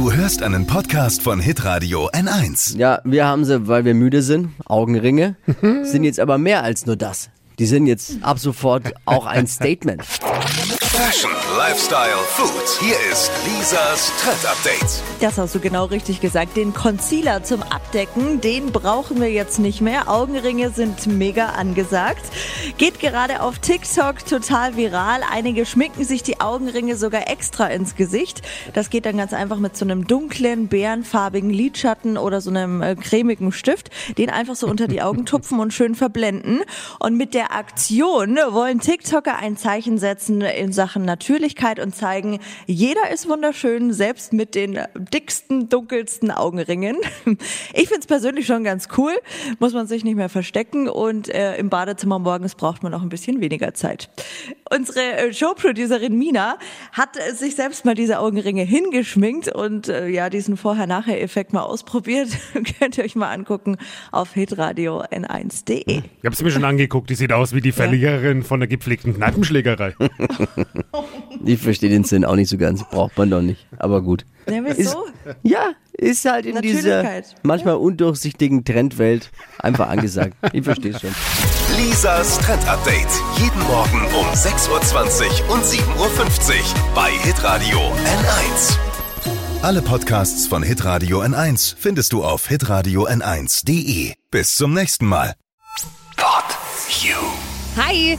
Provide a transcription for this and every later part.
Du hörst einen Podcast von Hitradio N1. Ja, wir haben sie, weil wir müde sind. Augenringe sind jetzt aber mehr als nur das. Die sind jetzt ab sofort auch ein Statement. Fashion, Lifestyle, Food. Hier ist Lisas Trend Update. Das hast du genau richtig gesagt. Den Concealer zum Abdecken, den brauchen wir jetzt nicht mehr. Augenringe sind mega angesagt. Geht gerade auf TikTok total viral. Einige schminken sich die Augenringe sogar extra ins Gesicht. Das geht dann ganz einfach mit so einem dunklen, bärenfarbigen Lidschatten oder so einem äh, cremigen Stift. Den einfach so unter die Augen tupfen und schön verblenden. Und mit der Aktion wollen TikToker ein Zeichen setzen in Sachen Natürlichkeit und zeigen, jeder ist wunderschön, selbst mit den dicksten, dunkelsten Augenringen. Ich finde es persönlich schon ganz cool, muss man sich nicht mehr verstecken und äh, im Badezimmer morgens braucht man auch ein bisschen weniger Zeit. Unsere äh, Showproducerin Mina hat sich selbst mal diese Augenringe hingeschminkt und äh, ja, diesen Vorher-Nachher-Effekt mal ausprobiert. Könnt ihr euch mal angucken auf hitradio n1.de. Ich habe es mir schon angeguckt, die sieht aus wie die Verliererin von der gepflegten Kneipenschlägerei. Ich verstehe den Sinn auch nicht so ganz. Braucht man doch nicht. Aber gut. Ja, Ist, wieso? ja, ist halt in dieser manchmal undurchsichtigen Trendwelt einfach angesagt. Ich verstehe es schon. Lisas Trend Update. Jeden Morgen um 6.20 Uhr und 7.50 Uhr bei Hitradio N1. Alle Podcasts von Hitradio N1 findest du auf hitradio n1.de. Bis zum nächsten Mal. Pod You. Hi,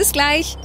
Bis gleich.